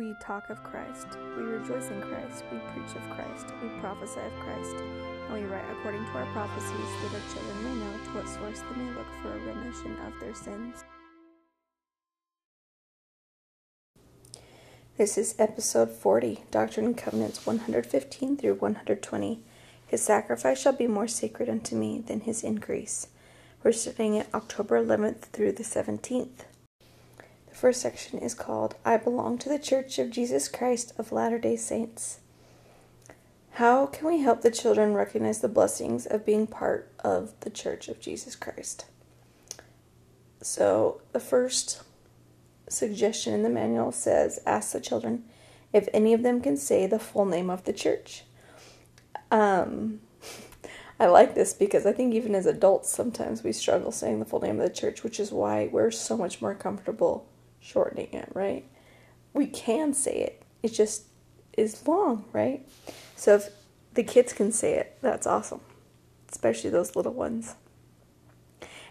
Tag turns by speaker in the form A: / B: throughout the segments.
A: We talk of Christ, we rejoice in Christ, we preach of Christ, we prophesy of Christ, and we write according to our prophecies that our children may know to what source they may look for a remission of their sins. This is episode 40, Doctrine and Covenants 115 through 120. His sacrifice shall be more sacred unto me than his increase. We're studying it October 11th through the 17th. First section is called I Belong to the Church of Jesus Christ of Latter day Saints. How can we help the children recognize the blessings of being part of the Church of Jesus Christ? So, the first suggestion in the manual says ask the children if any of them can say the full name of the church. Um, I like this because I think even as adults, sometimes we struggle saying the full name of the church, which is why we're so much more comfortable shortening it, right? We can say it, it just is long, right? So if the kids can say it, that's awesome, especially those little ones.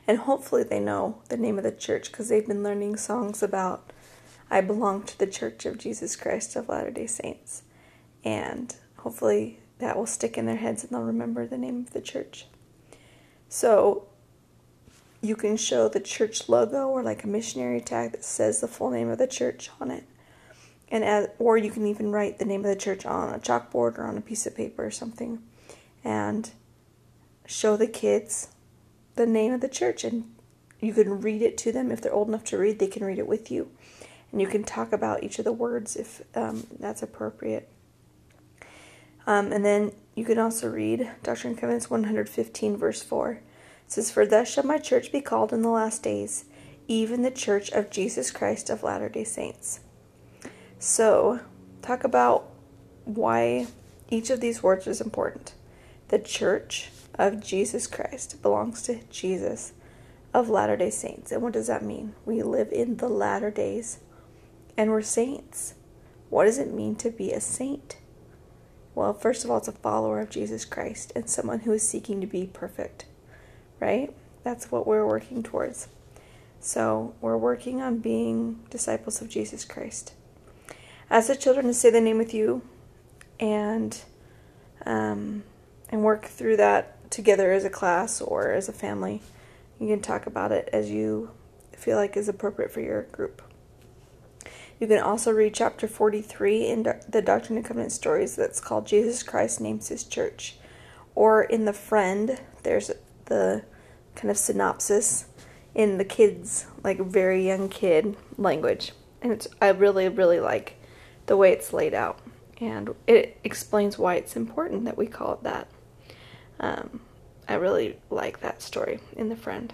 A: And hopefully they know the name of the church because they've been learning songs about I belong to the Church of Jesus Christ of Latter day Saints. And hopefully that will stick in their heads and they'll remember the name of the church. So you can show the church logo or like a missionary tag that says the full name of the church on it. And as, or you can even write the name of the church on a chalkboard or on a piece of paper or something and show the kids the name of the church and you can read it to them if they're old enough to read they can read it with you and you can talk about each of the words if um, that's appropriate um, and then you can also read Doctrine and Covenants 115, verse 4. Says, For thus shall my church be called in the last days, even the church of Jesus Christ of Latter day Saints. So, talk about why each of these words is important. The church of Jesus Christ belongs to Jesus of Latter day Saints. And what does that mean? We live in the latter days and we're saints. What does it mean to be a saint? Well, first of all, it's a follower of Jesus Christ and someone who is seeking to be perfect, right? That's what we're working towards. So, we're working on being disciples of Jesus Christ. Ask the children to say the name with you and um, and work through that together as a class or as a family. You can talk about it as you feel like is appropriate for your group. You can also read chapter 43 in the Doctrine and Covenant Stories that's called Jesus Christ Names His Church. Or in The Friend, there's the kind of synopsis in the kids, like very young kid language. And it's I really, really like the way it's laid out. And it explains why it's important that we call it that. Um, I really like that story in The Friend.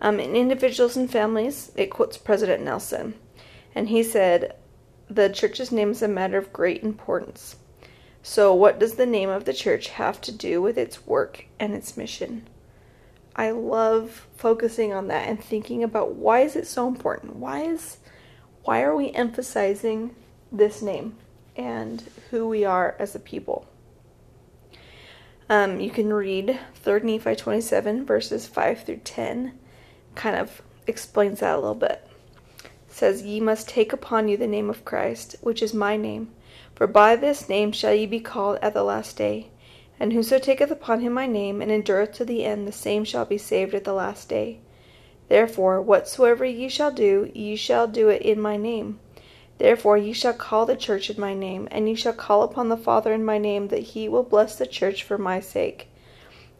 A: Um, in Individuals and Families, it quotes President Nelson. And he said, The church's name is a matter of great importance. So, what does the name of the church have to do with its work and its mission? I love focusing on that and thinking about why is it so important? Why is why are we emphasizing this name and who we are as a people? Um, you can read 3 Nephi 27 verses 5 through 10 kind of explains that a little bit says, Ye must take upon you the name of Christ, which is my name. For by this name shall ye be called at the last day. And whoso taketh upon him my name, and endureth to the end, the same shall be saved at the last day. Therefore, whatsoever ye shall do, ye shall do it in my name. Therefore ye shall call the church in my name, and ye shall call upon the Father in my name, that he will bless the church for my sake.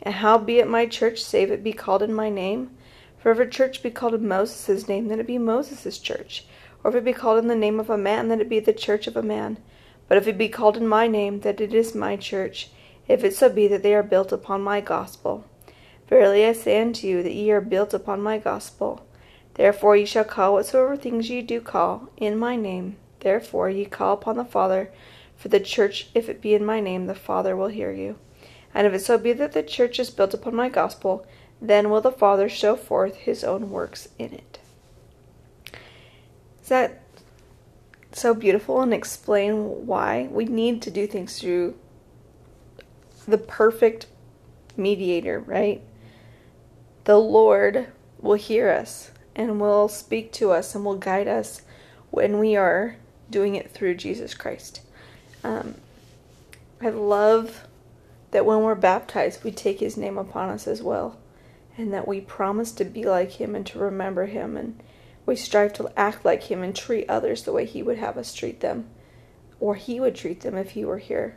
A: And how be it my church, save it be called in my name? For if a church be called in Moses' name, then it be Moses' church. Or if it be called in the name of a man, then it be the church of a man. But if it be called in my name, that it is my church, if it so be that they are built upon my gospel. Verily I say unto you, that ye are built upon my gospel. Therefore ye shall call whatsoever things ye do call in my name. Therefore ye call upon the Father for the church, if it be in my name, the Father will hear you. And if it so be that the church is built upon my gospel, then will the Father show forth his own works in it. Is that so beautiful and explain why we need to do things through the perfect mediator, right? The Lord will hear us and will speak to us and will guide us when we are doing it through Jesus Christ. Um, I love that when we're baptized, we take his name upon us as well, and that we promise to be like him and to remember him, and we strive to act like him and treat others the way he would have us treat them, or he would treat them if he were here.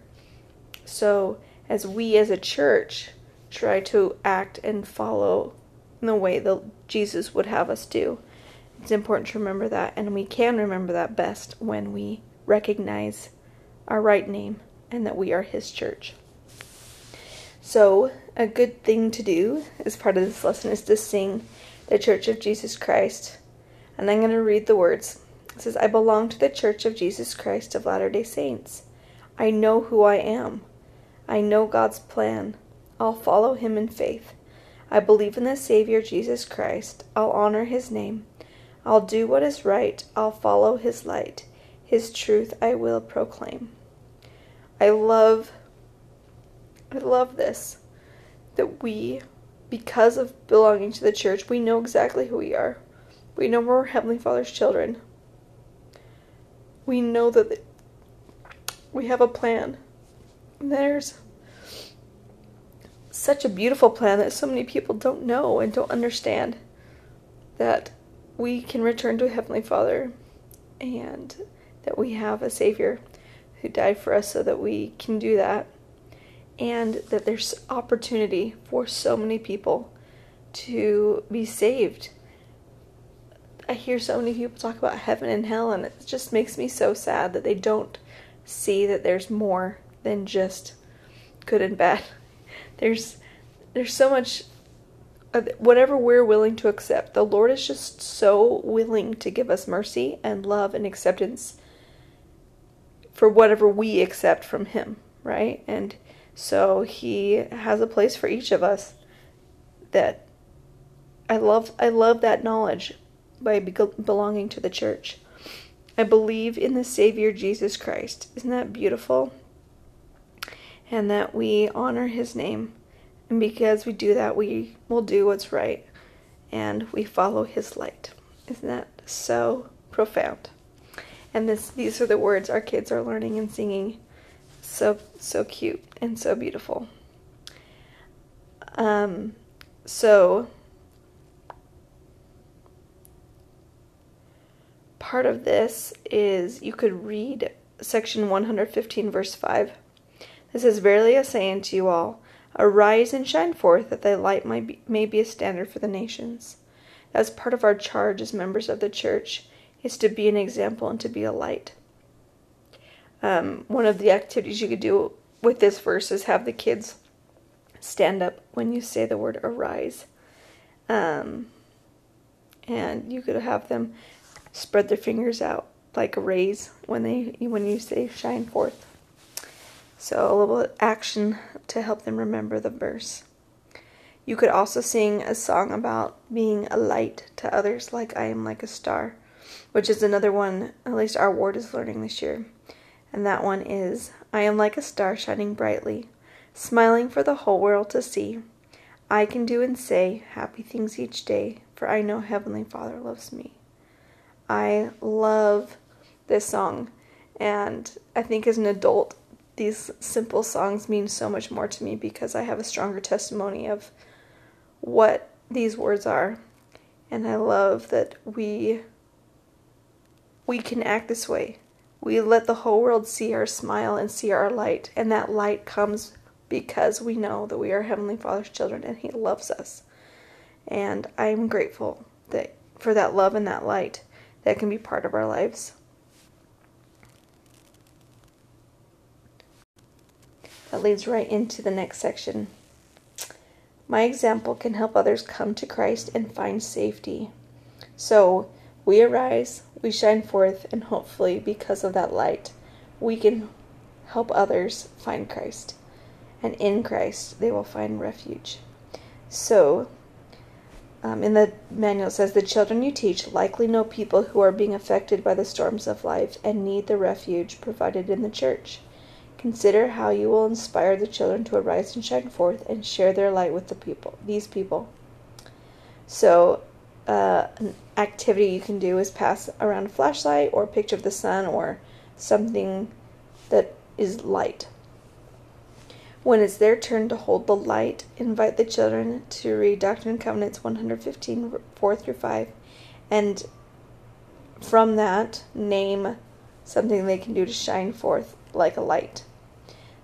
A: So, as we as a church try to act and follow in the way that Jesus would have us do, it's important to remember that, and we can remember that best when we recognize our right name and that we are His church. So, a good thing to do as part of this lesson is to sing the Church of Jesus Christ. And I'm going to read the words. It says, I belong to the Church of Jesus Christ of Latter day Saints. I know who I am. I know God's plan. I'll follow Him in faith. I believe in the Savior Jesus Christ. I'll honor His name. I'll do what is right. I'll follow His light. His truth I will proclaim. I love I love this that we because of belonging to the church, we know exactly who we are. We know we're Heavenly Father's children. We know that we have a plan. There's such a beautiful plan that so many people don't know and don't understand that we can return to Heavenly Father and that we have a Savior who died for us so that we can do that. And that there's opportunity for so many people to be saved. I hear so many people talk about heaven and hell, and it just makes me so sad that they don't see that there's more than just good and bad. There's there's so much whatever we're willing to accept. The Lord is just so willing to give us mercy and love and acceptance for whatever we accept from him, right? And so he has a place for each of us that I love I love that knowledge by belonging to the church. I believe in the Savior Jesus Christ. Isn't that beautiful? And that we honor his name. And because we do that, we will do what's right and we follow his light. Isn't that so profound? and this these are the words our kids are learning and singing so so cute and so beautiful um so part of this is you could read section 115 verse 5 this is verily I say unto you all arise and shine forth that thy light might be, may be a standard for the nations that's part of our charge as members of the church is to be an example and to be a light. Um, one of the activities you could do with this verse is have the kids stand up when you say the word arise. Um, and you could have them spread their fingers out like a raise when they when you say shine forth. So a little action to help them remember the verse. You could also sing a song about being a light to others like I am like a star which is another one, at least our ward is learning this year. And that one is I am like a star shining brightly, smiling for the whole world to see. I can do and say happy things each day, for I know Heavenly Father loves me. I love this song, and I think as an adult, these simple songs mean so much more to me because I have a stronger testimony of what these words are. And I love that we we can act this way. We let the whole world see our smile and see our light, and that light comes because we know that we are Heavenly Father's children and He loves us. And I'm grateful that for that love and that light that can be part of our lives. That leads right into the next section. My example can help others come to Christ and find safety. So, we arise, we shine forth, and hopefully, because of that light, we can help others find Christ. And in Christ, they will find refuge. So, um, in the manual, it says the children you teach likely know people who are being affected by the storms of life and need the refuge provided in the church. Consider how you will inspire the children to arise and shine forth and share their light with the people, these people. So, uh, an activity you can do is pass around a flashlight or a picture of the sun or something that is light. When it's their turn to hold the light, invite the children to read Doctrine and Covenants 115, 4 through 5, and from that, name something they can do to shine forth like a light.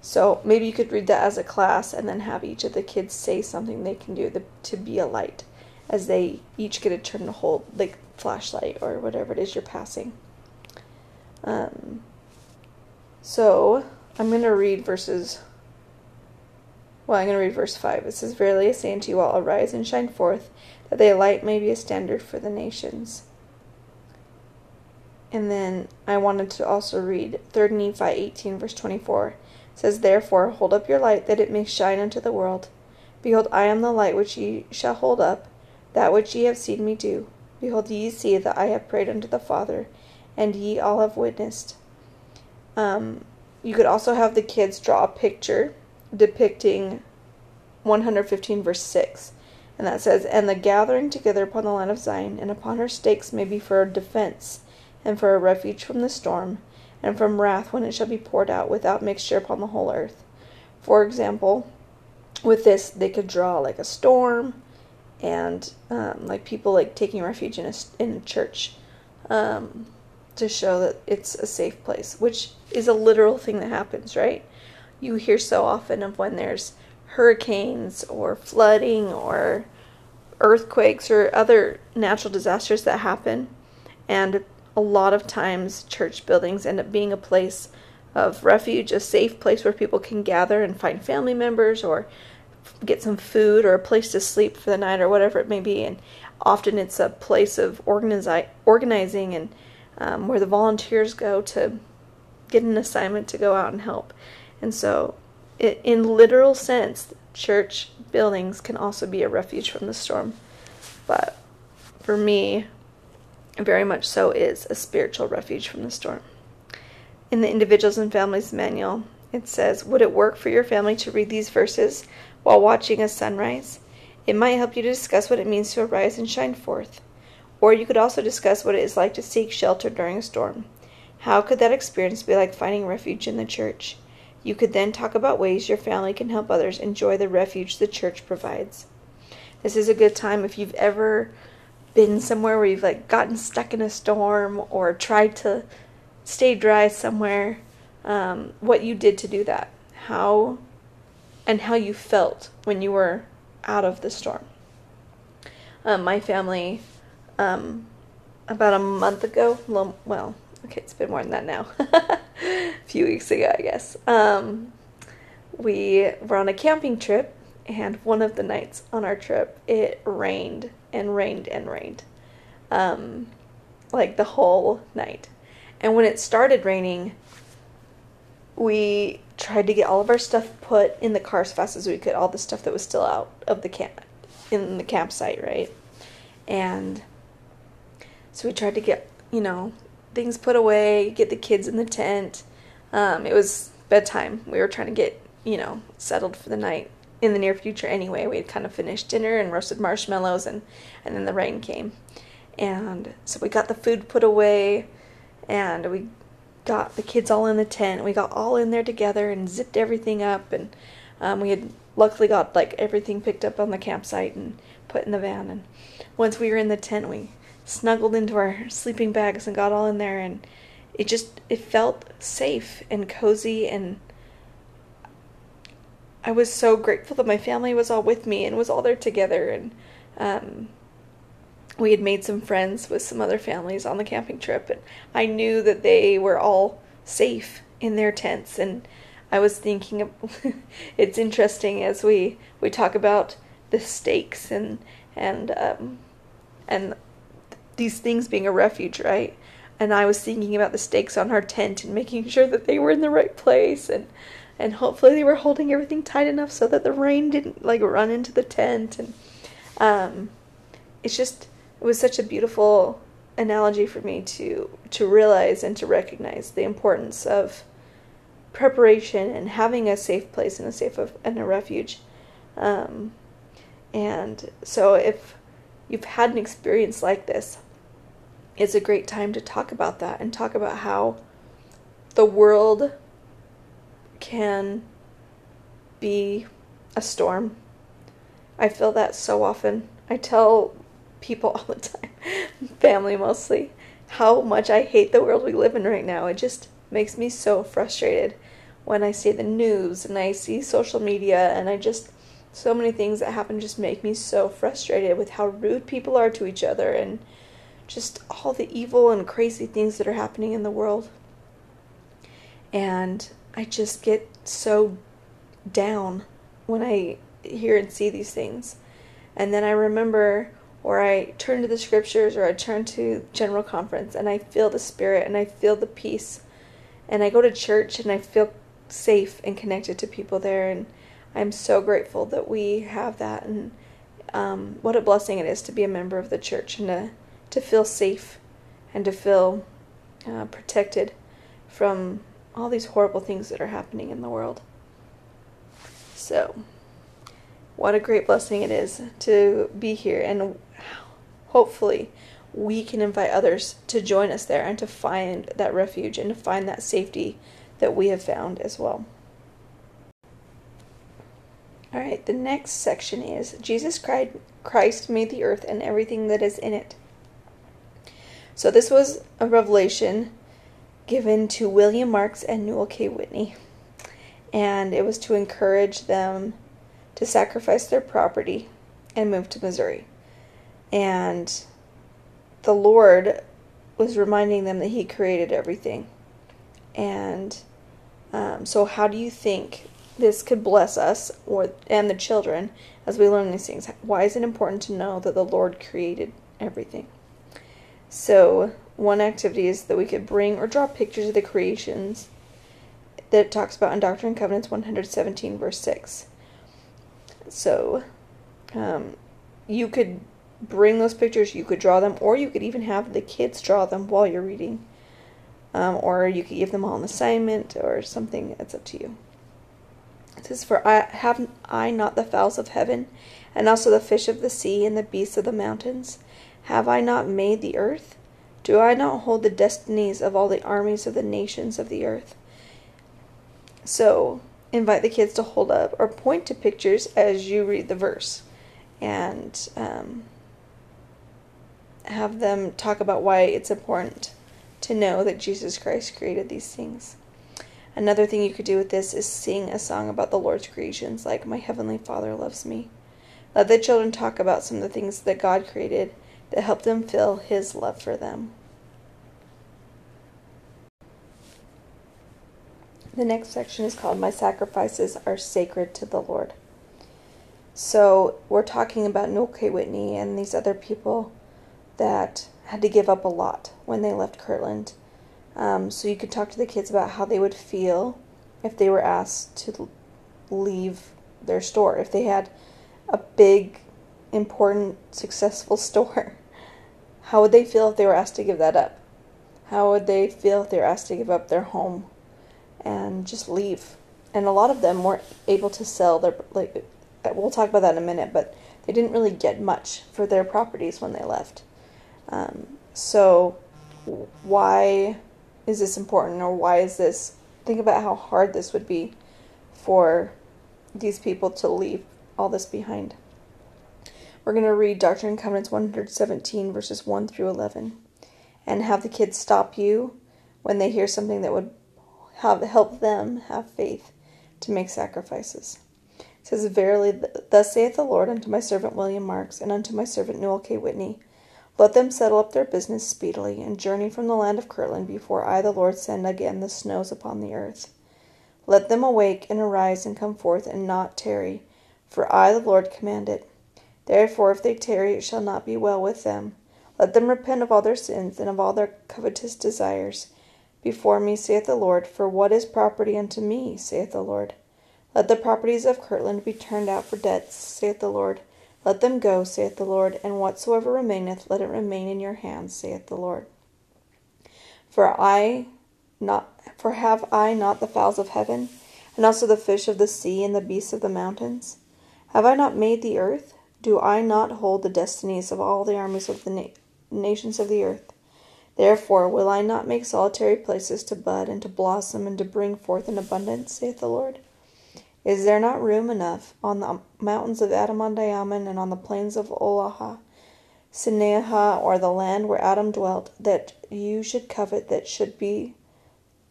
A: So maybe you could read that as a class and then have each of the kids say something they can do to be a light as they each get a turn to hold like flashlight or whatever it is you're passing. Um, so I'm going to read verses. Well, I'm going to read verse 5. It says, Verily I say unto you all, arise and shine forth, that thy light may be a standard for the nations. And then I wanted to also read 3 Nephi 18, verse 24 says, Therefore, hold up your light, that it may shine unto the world. Behold, I am the light which ye shall hold up, that which ye have seen me do. Behold, ye see that I have prayed unto the Father, and ye all have witnessed. Um, you could also have the kids draw a picture depicting 115, verse 6. And that says, And the gathering together upon the land of Zion, and upon her stakes may be for a defense, and for a refuge from the storm, and from wrath when it shall be poured out without mixture upon the whole earth. For example, with this, they could draw like a storm and um, like people like taking refuge in a, in a church um, to show that it's a safe place, which is a literal thing that happens, right? You hear so often of when there's hurricanes or flooding or earthquakes or other natural disasters that happen, and a lot of times church buildings end up being a place of refuge, a safe place where people can gather and find family members or get some food or a place to sleep for the night or whatever it may be. And often it's a place of organizi- organizing and um, where the volunteers go to get an assignment to go out and help. And so, it, in literal sense, church buildings can also be a refuge from the storm. But for me, very much so is a spiritual refuge from the storm. In the Individuals and Families Manual, it says, Would it work for your family to read these verses while watching a sunrise? It might help you to discuss what it means to arise and shine forth. Or you could also discuss what it is like to seek shelter during a storm. How could that experience be like finding refuge in the church? You could then talk about ways your family can help others enjoy the refuge the church provides. This is a good time if you've ever been somewhere where you've like gotten stuck in a storm or tried to stay dry somewhere, um, what you did to do that, how and how you felt when you were out of the storm. Um, my family, um, about a month ago, well, okay, it's been more than that now, a few weeks ago, I guess. Um, we were on a camping trip, and one of the nights on our trip, it rained and rained and rained. Um, like the whole night. And when it started raining, we tried to get all of our stuff put in the car as fast as we could, all the stuff that was still out of the camp in the campsite, right? And so we tried to get, you know, things put away, get the kids in the tent. Um, it was bedtime. We were trying to get, you know, settled for the night in the near future anyway. We had kind of finished dinner and roasted marshmallows, and, and then the rain came. And so we got the food put away, and we got the kids all in the tent. We got all in there together and zipped everything up, and um, we had luckily got like everything picked up on the campsite and put in the van. And once we were in the tent, we snuggled into our sleeping bags and got all in there, and it just it felt safe and cozy and I was so grateful that my family was all with me and was all there together. And um, we had made some friends with some other families on the camping trip, and I knew that they were all safe in their tents. And I was thinking, of, it's interesting as we we talk about the stakes and and um, and these things being a refuge, right? And I was thinking about the stakes on our tent and making sure that they were in the right place and and hopefully they were holding everything tight enough so that the rain didn't like run into the tent and um, it's just it was such a beautiful analogy for me to to realize and to recognize the importance of preparation and having a safe place and a safe and a refuge um, and so if you've had an experience like this it's a great time to talk about that and talk about how the world can be a storm. I feel that so often. I tell people all the time, family mostly, how much I hate the world we live in right now. It just makes me so frustrated when I see the news and I see social media and I just so many things that happen just make me so frustrated with how rude people are to each other and just all the evil and crazy things that are happening in the world. And I just get so down when I hear and see these things. And then I remember or I turn to the scriptures or I turn to general conference and I feel the spirit and I feel the peace. And I go to church and I feel safe and connected to people there and I'm so grateful that we have that and um, what a blessing it is to be a member of the church and to, to feel safe and to feel uh, protected from all these horrible things that are happening in the world. So, what a great blessing it is to be here and hopefully we can invite others to join us there and to find that refuge and to find that safety that we have found as well. All right, the next section is Jesus Christ made the earth and everything that is in it. So this was a revelation given to William Marks and Newel K. Whitney, and it was to encourage them to sacrifice their property and move to Missouri. And the Lord was reminding them that He created everything. And um, so, how do you think this could bless us or and the children as we learn these things. Why is it important to know that the Lord created everything? So, one activity is that we could bring or draw pictures of the creations that it talks about in Doctrine and Covenants 117, verse 6. So, um, you could bring those pictures, you could draw them, or you could even have the kids draw them while you're reading. Um, or you could give them all an assignment or something. It's up to you. It says, For I have I not the fowls of heaven, and also the fish of the sea, and the beasts of the mountains? Have I not made the earth? Do I not hold the destinies of all the armies of the nations of the earth? So, invite the kids to hold up or point to pictures as you read the verse, and um, have them talk about why it's important to know that Jesus Christ created these things. Another thing you could do with this is sing a song about the Lord's creations, like My Heavenly Father Loves Me. Let the children talk about some of the things that God created that helped them feel His love for them. The next section is called My Sacrifices Are Sacred to the Lord. So, we're talking about K. Whitney and these other people that had to give up a lot when they left Kirtland um, so you could talk to the kids about how they would feel if they were asked to leave their store. If they had a big, important, successful store, how would they feel if they were asked to give that up? How would they feel if they were asked to give up their home and just leave? And a lot of them weren't able to sell their like. We'll talk about that in a minute, but they didn't really get much for their properties when they left. Um, so why is this important or why is this think about how hard this would be for these people to leave all this behind we're going to read doctrine and covenants 117 verses 1 through 11 and have the kids stop you when they hear something that would have help them have faith to make sacrifices it says verily thus saith the lord unto my servant william marks and unto my servant Newel k whitney let them settle up their business speedily, and journey from the land of Kirtland before I, the Lord, send again the snows upon the earth. Let them awake and arise and come forth, and not tarry, for I, the Lord, command it. Therefore, if they tarry, it shall not be well with them. Let them repent of all their sins and of all their covetous desires before me, saith the Lord. For what is property unto me, saith the Lord? Let the properties of Kirtland be turned out for debts, saith the Lord. Let them go, saith the Lord, and whatsoever remaineth, let it remain in your hands, saith the Lord. For I not for have I not the fowls of heaven, and also the fish of the sea, and the beasts of the mountains? Have I not made the earth? Do I not hold the destinies of all the armies of the na- nations of the earth? Therefore will I not make solitary places to bud and to blossom and to bring forth in abundance, saith the Lord? Is there not room enough on the mountains of Adam-ondi-Ahman and on the plains of Olaha, Shinehah, or the land where Adam dwelt, that you should covet that should be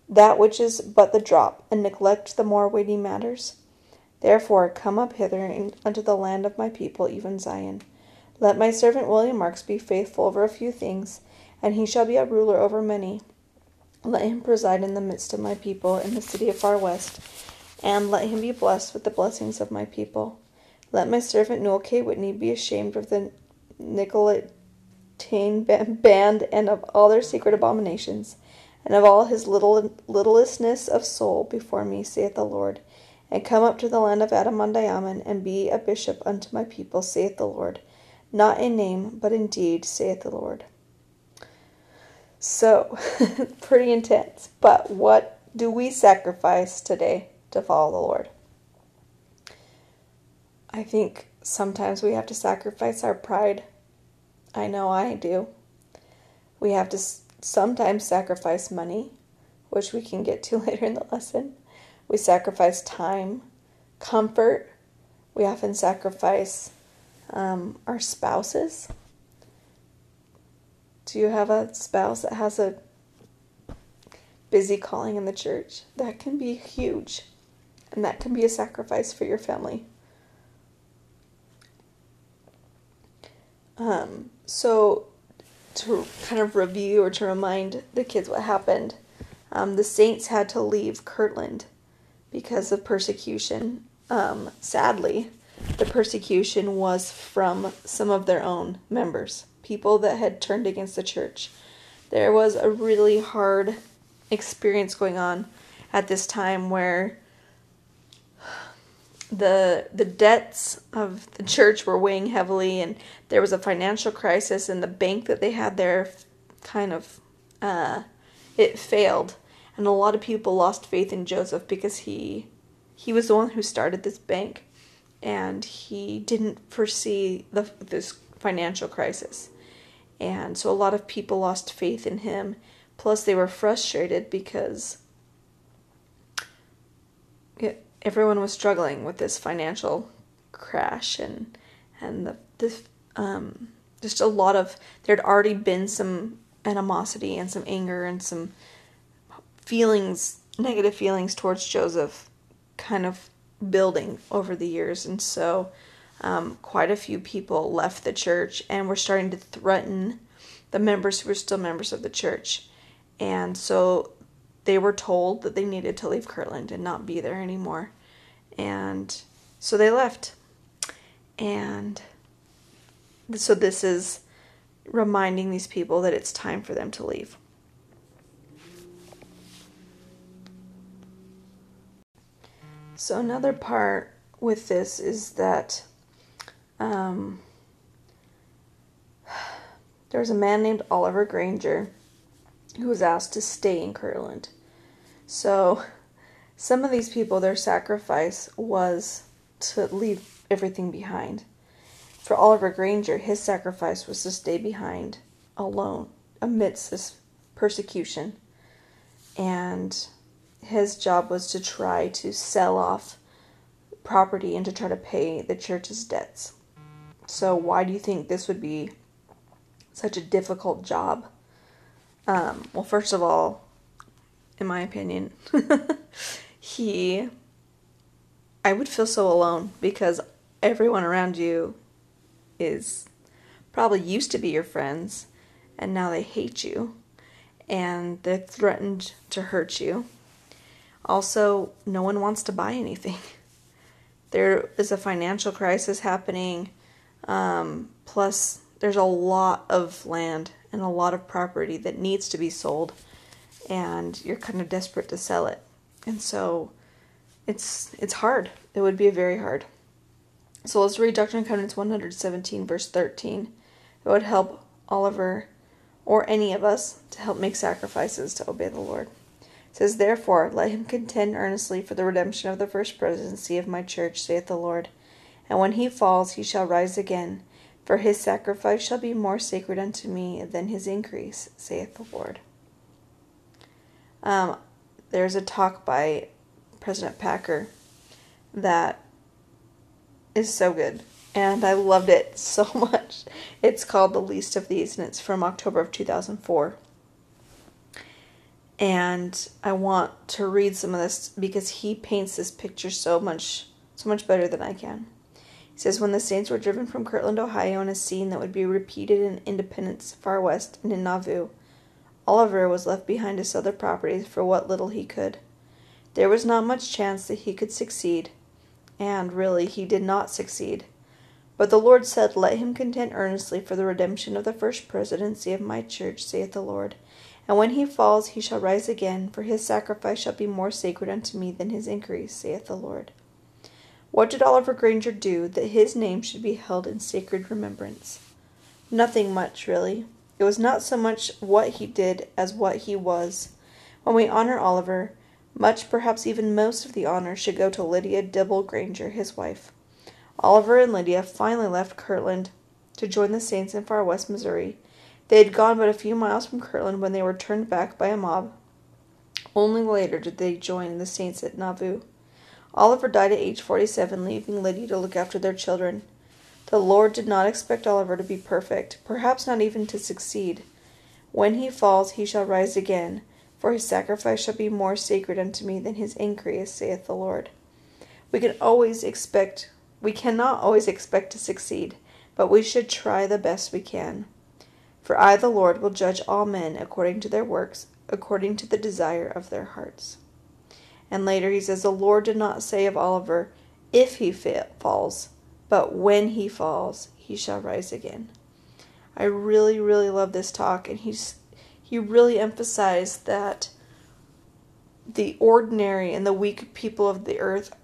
A: that which is but the drop, and neglect the more weighty matters? Therefore come up hither unto the land of my people, even Zion. Let my servant William Marks be faithful over a few things, and he shall be a ruler over many. Let him preside in the midst of my people in the city of far west and let him be blessed with the blessings of my people. Let my servant Newel K. Whitney be ashamed of the Nicolaitane band and of all their secret abominations, and of all his little littlestness of soul before me, saith the Lord. And come up to the land of Adam-ondi-Ahman, and be a bishop unto my people, saith the Lord. Not in name, but in deed, saith the Lord. So, pretty intense. But what do we sacrifice today? to follow the Lord. I think sometimes we have to sacrifice our pride. I know I do. We have to sometimes sacrifice money, which we can get to later in the lesson. We sacrifice time, comfort. We often sacrifice um, our spouses. Do you have a spouse that has a busy calling in the church? That can be huge and that can be a sacrifice for your family. Um, so, to kind of review or to remind the kids what happened, um, the Saints had to leave Kirtland because of persecution. Um, sadly, the persecution was from some of their own members, people that had turned against the church. There was a really hard experience going on at this time where the the debts of the church were weighing heavily and there was a financial crisis and the bank that they had there kind of uh, it failed and a lot of people lost faith in Joseph because he he was the one who started this bank and he didn't foresee the this financial crisis. And so a lot of people lost faith in him. Plus they were frustrated because everyone was struggling with this financial crash and and the um just a lot of there'd already been some animosity and some anger and some feelings negative feelings towards Joseph kind of building over the years and so um, quite a few people left the church and were starting to threaten the members who were still members of the church and so they were told that they needed to leave Kirtland and not be there anymore. And so they left. And so this is reminding these people that it's time for them to leave. So another part with this is that um, there was a man named Oliver Granger who was asked to stay in Kirtland. So, some of these people, their sacrifice was to leave everything behind. For Oliver Granger, his sacrifice was to stay behind alone amidst this persecution. And his job was to try to sell off property and to try to pay the church's debts. So, why do you think this would be such a difficult job? Um, well, first of all, in my opinion, he. I would feel so alone because everyone around you is probably used to be your friends and now they hate you and they're threatened to hurt you. Also, no one wants to buy anything. There is a financial crisis happening. Um, plus, there's a lot of land and a lot of property that needs to be sold and you're kind of desperate to sell it. And so it's it's hard. It would be very hard. So let's read Doctrine and Covenants 117 verse 13. It would help Oliver or any of us to help make sacrifices to obey the Lord. Says, Therefore, let him contend earnestly for the redemption of the first presidency of my church, saith the Lord. And when he falls, he shall rise again For his sacrifice shall be more sacred unto me than his increase, saith the Lord. Um, there's a talk by President Packer that is so good. And I loved it so much. It's called The Least of These, and it's from October of 2004. And I want to read some of this because he paints this picture so much so much better than I can. He says when the Saints were driven from Kirtland, Ohio in a scene that would be repeated in Independence, Far West, and in Nauvoo, Oliver was left behind to sell the properties for what little he could. There was not much chance that he could succeed, and really he did not succeed. But the Lord said, Let him contend earnestly for the redemption of the first presidency of my church, saith the Lord. And when he falls, he shall rise again, for his sacrifice shall be more sacred unto me than his increase, saith the Lord. What did Oliver Granger do that his name should be held in sacred remembrance? Nothing much, really. It was not so much what he did as what he was. When we honor Oliver, much, perhaps even most of the honor should go to Lydia Dibble Granger, his wife. Oliver and Lydia finally left Kirtland to join the Saints in far west Missouri. They had gone but a few miles from Kirtland when they were turned back by a mob. Only later did they join the Saints at Nauvoo. Oliver died at age 47, leaving Lydia to look after their children. The Lord did not expect Oliver to be perfect, perhaps not even to succeed. When he falls, he shall rise again for his sacrifice shall be more sacred unto me than his increase, saith the Lord. We can always expect we cannot always expect to succeed, but we should try the best we can. For I the Lord will judge all men according to their works, according to the desire of their hearts. And later he says, The Lord did not say of Oliver, If he falls, but when he falls, he shall rise again. I really, really love this talk, and he's he really emphasized that the ordinary and the weak people of the earth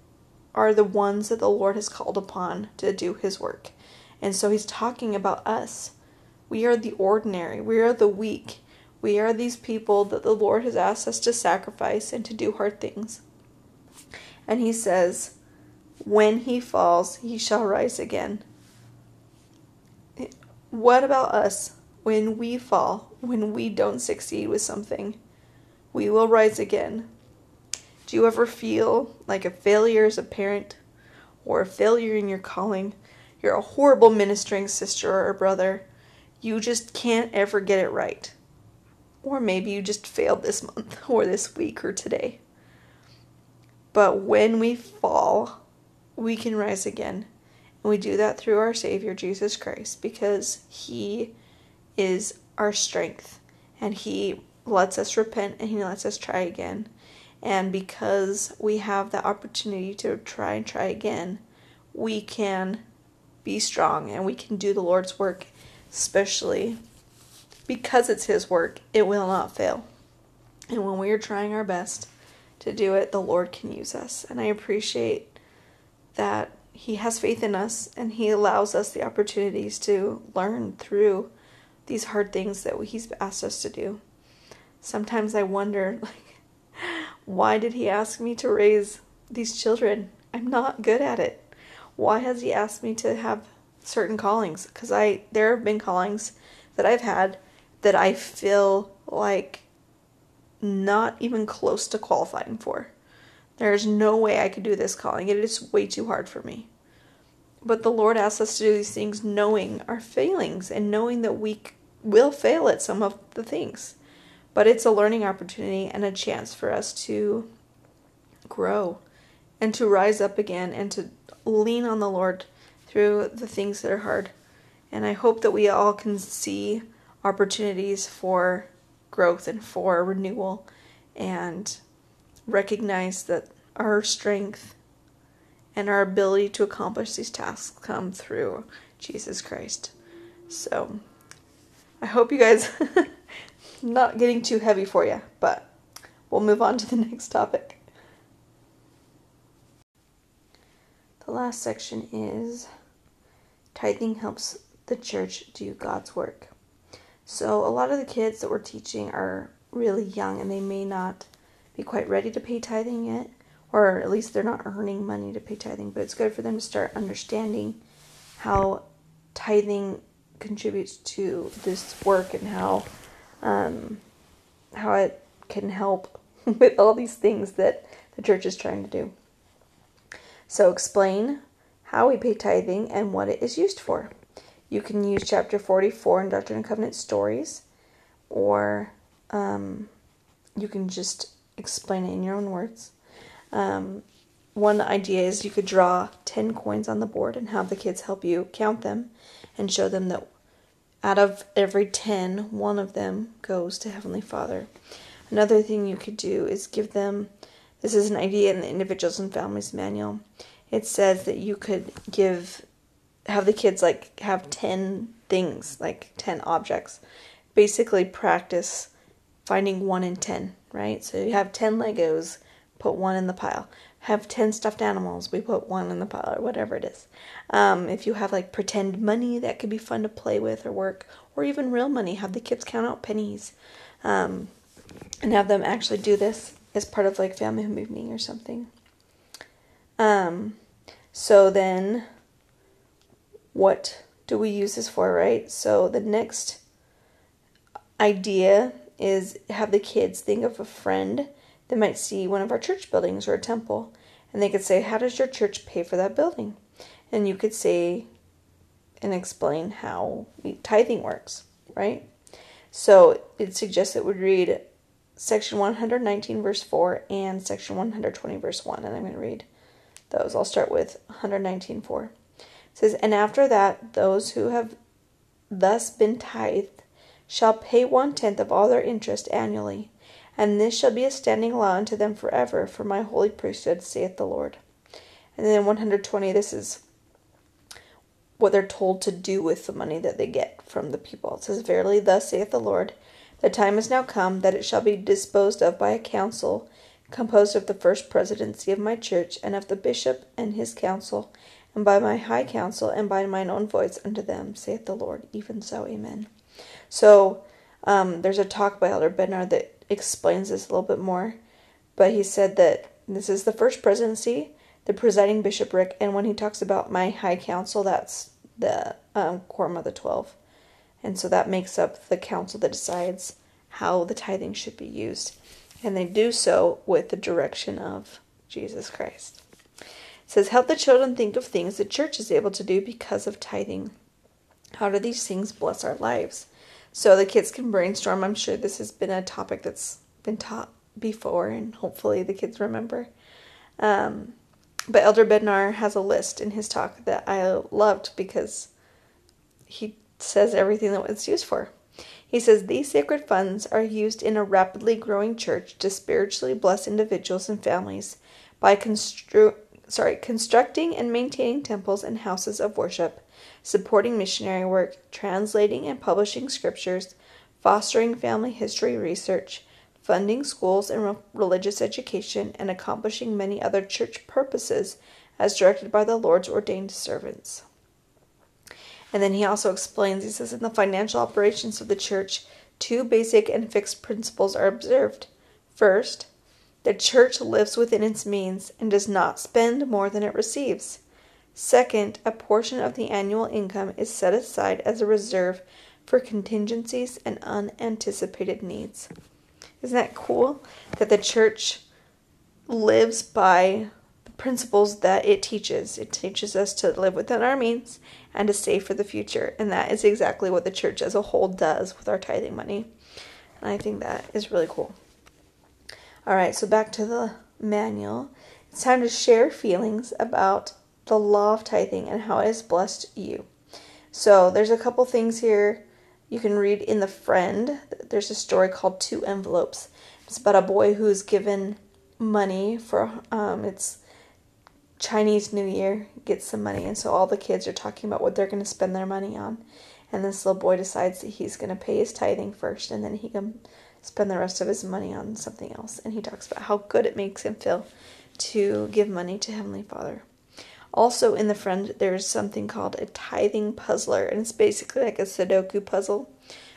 A: are the ones that the Lord has called upon to do his work. And so he's talking about us. We are the ordinary, we are the weak. We are these people that the Lord has asked us to sacrifice and to do hard things. And he says, When he falls, he shall rise again. What about us? When we fall, when we don't succeed with something, we will rise again. Do you ever feel like a failure as a parent or a failure in your calling? You're a horrible ministering sister or brother. You just can't ever get it right. Or maybe you just failed this month or this week or today. But when we fall, we can rise again. And we do that through our Savior Jesus Christ because He is our strength. And He lets us repent and He lets us try again. And because we have the opportunity to try and try again, we can be strong and we can do the Lord's work, especially because it's His work, it will not fail. And when we are trying our best to do it, the Lord can use us. And I appreciate that He has faith in us and He allows us the opportunities to learn through these hard things that he's asked us to do. Sometimes I wonder like why did he ask me to raise these children? I'm not good at it. Why has he asked me to have certain callings? Cuz I there have been callings that I've had that I feel like not even close to qualifying for. There's no way I could do this calling. It is way too hard for me. But the Lord asks us to do these things knowing our failings and knowing that we will fail at some of the things. But it's a learning opportunity and a chance for us to grow and to rise up again and to lean on the Lord through the things that are hard. And I hope that we all can see opportunities for growth and for renewal and recognize that our strength and our ability to accomplish these tasks come through Jesus Christ. So, I hope you guys not getting too heavy for you, but we'll move on to the next topic. The last section is tithing helps the church do God's work. So, a lot of the kids that we're teaching are really young and they may not be quite ready to pay tithing yet, or at least they're not earning money to pay tithing, but it's good for them to start understanding how tithing contributes to this work and how um, how it can help with all these things that the church is trying to do. So explain how we pay tithing and what it is used for. You can use chapter 44 in Doctrine and Covenant Stories, or um, you can just explain it in your own words. Um, one idea is you could draw 10 coins on the board and have the kids help you count them and show them that out of every 10, one of them goes to Heavenly Father. Another thing you could do is give them this is an idea in the Individuals and Families Manual. It says that you could give, have the kids like have 10 things, like 10 objects. Basically, practice finding one in 10, right? So you have 10 Legos, put one in the pile. Have 10 stuffed animals, we put one in the pile, or whatever it is. Um, if you have like pretend money, that could be fun to play with or work, or even real money, have the kids count out pennies. Um, and have them actually do this as part of like family home evening or something. Um, so then, what do we use this for, right? So the next idea is have the kids think of a friend that might see one of our church buildings or a temple, and they could say, "How does your church pay for that building?" And you could say and explain how tithing works, right? So it suggests that we read section 119, verse 4, and section 120, verse 1. And I'm going to read those. I'll start with 119, 4. It says, And after that, those who have thus been tithed shall pay one tenth of all their interest annually, and this shall be a standing law unto them forever for my holy priesthood, saith the Lord. And then 120, this is what they're told to do with the money that they get from the people. It says, Verily, thus saith the Lord, the time is now come that it shall be disposed of by a council composed of the first presidency of my church, and of the bishop and his council, and by my high council, and by mine own voice unto them, saith the Lord. Even so, amen. So, um, there's a talk by Elder Bednar that explains this a little bit more, but he said that this is the first presidency, the presiding bishopric, and when he talks about my high council, that's the um, quorum of the twelve. And so that makes up the council that decides how the tithing should be used. And they do so with the direction of Jesus Christ. It says, Help the children think of things the church is able to do because of tithing. How do these things bless our lives? So the kids can brainstorm. I'm sure this has been a topic that's been taught before, and hopefully the kids remember. Um, but Elder Bednar has a list in his talk that I loved because he says everything that it's used for. He says these sacred funds are used in a rapidly growing church to spiritually bless individuals and families by constru- sorry, constructing and maintaining temples and houses of worship, supporting missionary work, translating and publishing scriptures, fostering family history research, funding schools and re- religious education, and accomplishing many other church purposes as directed by the Lord's ordained servants. And then he also explains, he says, in the financial operations of the church, two basic and fixed principles are observed. First, the church lives within its means and does not spend more than it receives. Second, a portion of the annual income is set aside as a reserve for contingencies and unanticipated needs. Isn't that cool? That the church lives by the principles that it teaches. It teaches us to live within our means and to save for the future. And that is exactly what the church as a whole does with our tithing money. And I think that is really cool. All right, so back to the manual. It's time to share feelings about the law of tithing and how it has blessed you. So there's a couple things here you can read in the friend. There's a story called Two Envelopes. It's about a boy who's given money for um, it's Chinese New Year, gets some money, and so all the kids are talking about what they're going to spend their money on. And this little boy decides that he's going to pay his tithing first, and then he can spend the rest of his money on something else. And he talks about how good it makes him feel to give money to Heavenly Father. Also, in the friend, there's something called a tithing puzzler, and it's basically like a Sudoku puzzle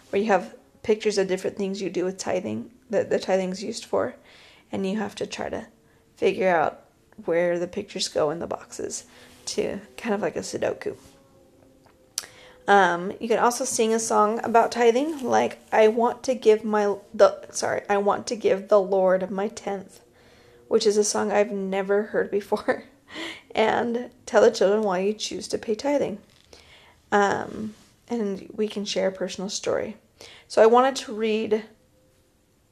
A: where you have pictures of different things you do with tithing that the tithing's used for, and you have to try to figure out where the pictures go in the boxes to kind of like a Sudoku. Um, you can also sing a song about tithing, like I want to give my the sorry, I want to give the Lord my tenth, which is a song I've never heard before, and tell the children why you choose to pay tithing. Um, and we can share a personal story. So I wanted to read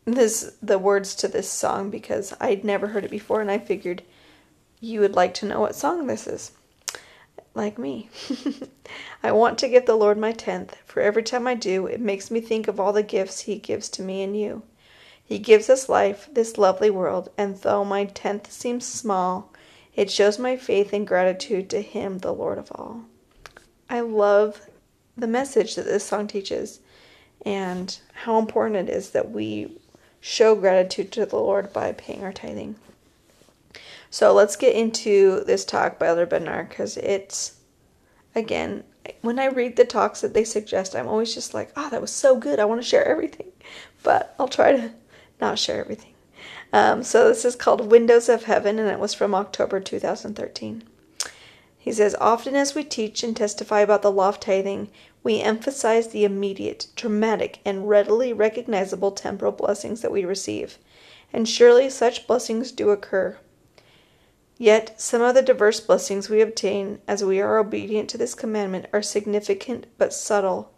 A: this the words to this song because I'd never heard it before and I figured you would like to know what song this is. Like me. I want to give the Lord my tenth, for every time I do, it makes me think of all the gifts He gives to me and you. He gives us life, this lovely world, and though my tenth seems small, it shows my faith and gratitude to Him, the Lord of all. I love the message that this song teaches and how important it is that we show gratitude to the Lord by paying our tithing. So let's get into this talk by Elder Bednar because it's, again, when I read the talks that they suggest, I'm always just like, oh, that was so good. I want to share everything. But I'll try to not share everything. Um, so this is called Windows of Heaven, and it was from October 2013. He says, Often as we teach and testify about the law of tithing, we emphasize the immediate, dramatic, and readily recognizable temporal blessings that we receive. And surely such blessings do occur. Yet some of the diverse blessings we obtain as we are obedient to this commandment are significant but subtle.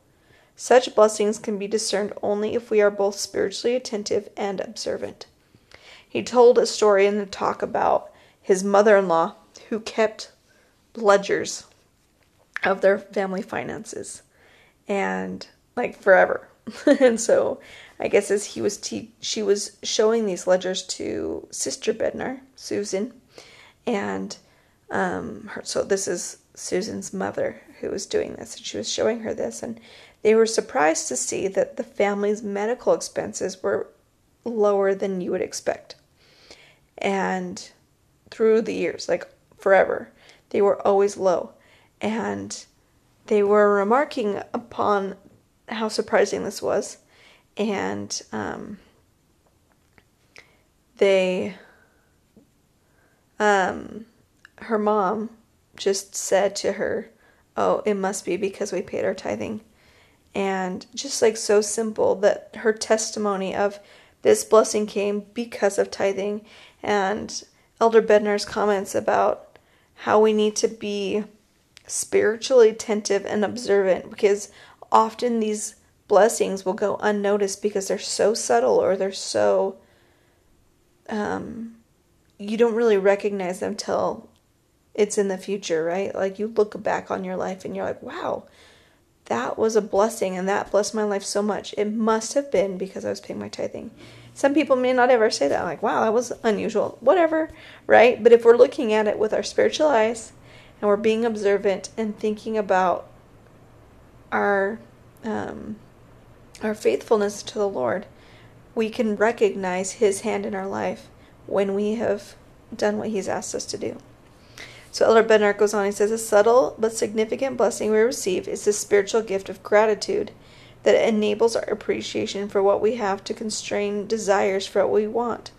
A: Such blessings can be discerned only if we are both spiritually attentive and observant. He told a story in the talk about his mother in law who kept ledgers of their family finances and like forever. and so I guess as he was te- she was showing these ledgers to Sister Bednar, Susan, and um, her, so this is Susan's mother who was doing this, and she was showing her this, and they were surprised to see that the family's medical expenses were lower than you would expect, and through the years, like forever, they were always low. And they were remarking upon how surprising this was. And um, they, um, her mom just said to her, Oh, it must be because we paid our tithing. And just like so simple that her testimony of this blessing came because of tithing and Elder Bednar's comments about how we need to be spiritually attentive and observant because often these blessings will go unnoticed because they're so subtle or they're so um you don't really recognize them till it's in the future, right? Like you look back on your life and you're like, "Wow, that was a blessing and that blessed my life so much. It must have been because I was paying my tithing." Some people may not ever say that, like, wow, that was unusual, whatever, right? But if we're looking at it with our spiritual eyes and we're being observant and thinking about our um, our faithfulness to the Lord, we can recognize His hand in our life when we have done what He's asked us to do. So Elder Bednar goes on, he says, A subtle but significant blessing we receive is the spiritual gift of gratitude that enables our appreciation for what we have to constrain desires for what we want.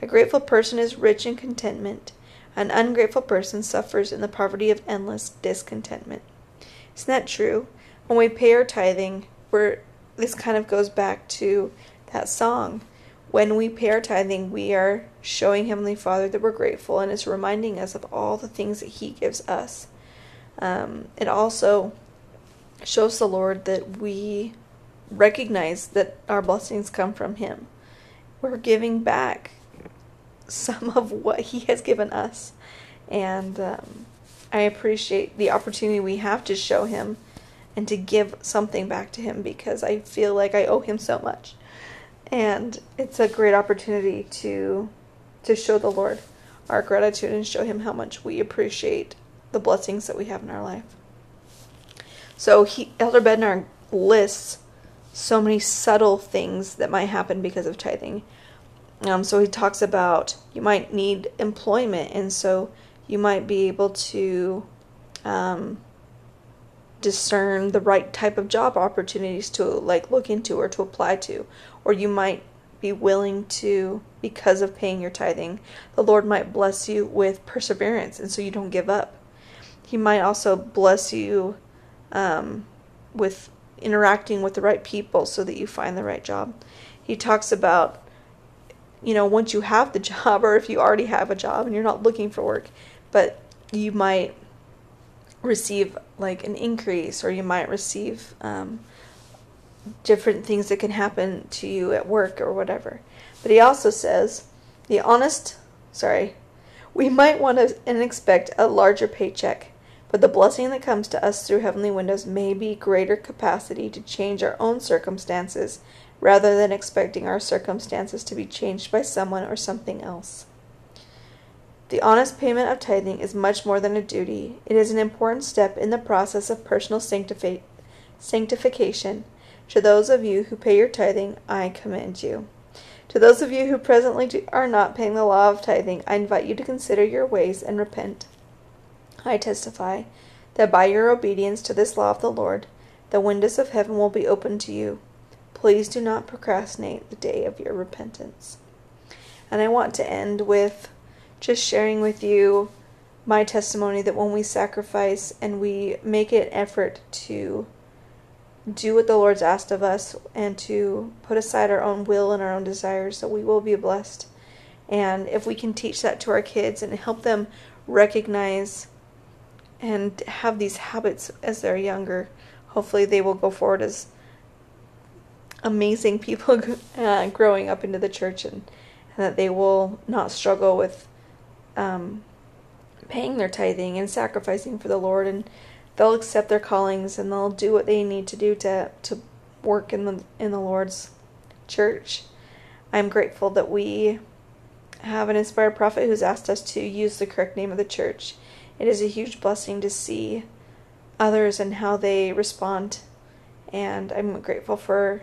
A: A grateful person is rich in contentment. An ungrateful person suffers in the poverty of endless discontentment. Isn't that true? When we pay our tithing, we're this kind of goes back to that song. When we pay our tithing, we are showing Heavenly Father that we're grateful, and it's reminding us of all the things that He gives us. Um, it also shows the Lord that we recognize that our blessings come from Him. We're giving back some of what He has given us. And um, I appreciate the opportunity we have to show Him and to give something back to Him because I feel like I owe Him so much. And it's a great opportunity to to show the Lord our gratitude and show Him how much we appreciate the blessings that we have in our life. So he, Elder Bednar lists so many subtle things that might happen because of tithing. Um, so he talks about you might need employment, and so you might be able to um, discern the right type of job opportunities to like look into or to apply to, or you might be willing to because of paying your tithing. The Lord might bless you with perseverance, and so you don't give up. He might also bless you um, with interacting with the right people so that you find the right job. He talks about you know, once you have the job or if you already have a job and you're not looking for work, but you might receive like an increase or you might receive um, different things that can happen to you at work or whatever. But he also says the honest, sorry, we might want to and expect a larger paycheck, but the blessing that comes to us through heavenly windows may be greater capacity to change our own circumstances rather than expecting our circumstances to be changed by someone or something else. The honest payment of tithing is much more than a duty. It is an important step in the process of personal sanctifi- sanctification. To those of you who pay your tithing, I commend you. To those of you who presently are not paying the law of tithing, I invite you to consider your ways and repent. I testify that by your obedience to this law of the Lord, the windows of heaven will be opened to you. Please do not procrastinate the day of your repentance. And I want to end with just sharing with you my testimony that when we sacrifice and we make an effort to do what the Lord's asked of us and to put aside our own will and our own desires, that we will be blessed. And if we can teach that to our kids and help them recognize and have these habits as they're younger, hopefully they will go forward as amazing people uh, growing up into the church and, and that they will not struggle with um, paying their tithing and sacrificing for the Lord, and they'll accept their callings and they'll do what they need to do to to work in the in the Lord's church. I'm grateful that we have an inspired prophet who's asked us to use the correct name of the church. It is a huge blessing to see others and how they respond, and I'm grateful for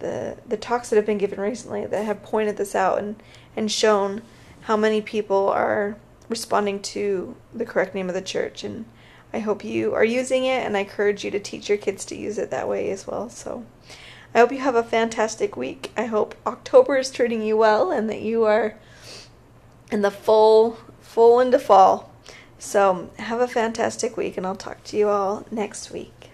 A: the the talks that have been given recently that have pointed this out and and shown how many people are responding to the correct name of the church and I hope you are using it and I encourage you to teach your kids to use it that way as well. So I hope you have a fantastic week. I hope October is treating you well and that you are in the full full into fall. So have a fantastic week and I'll talk to you all next week.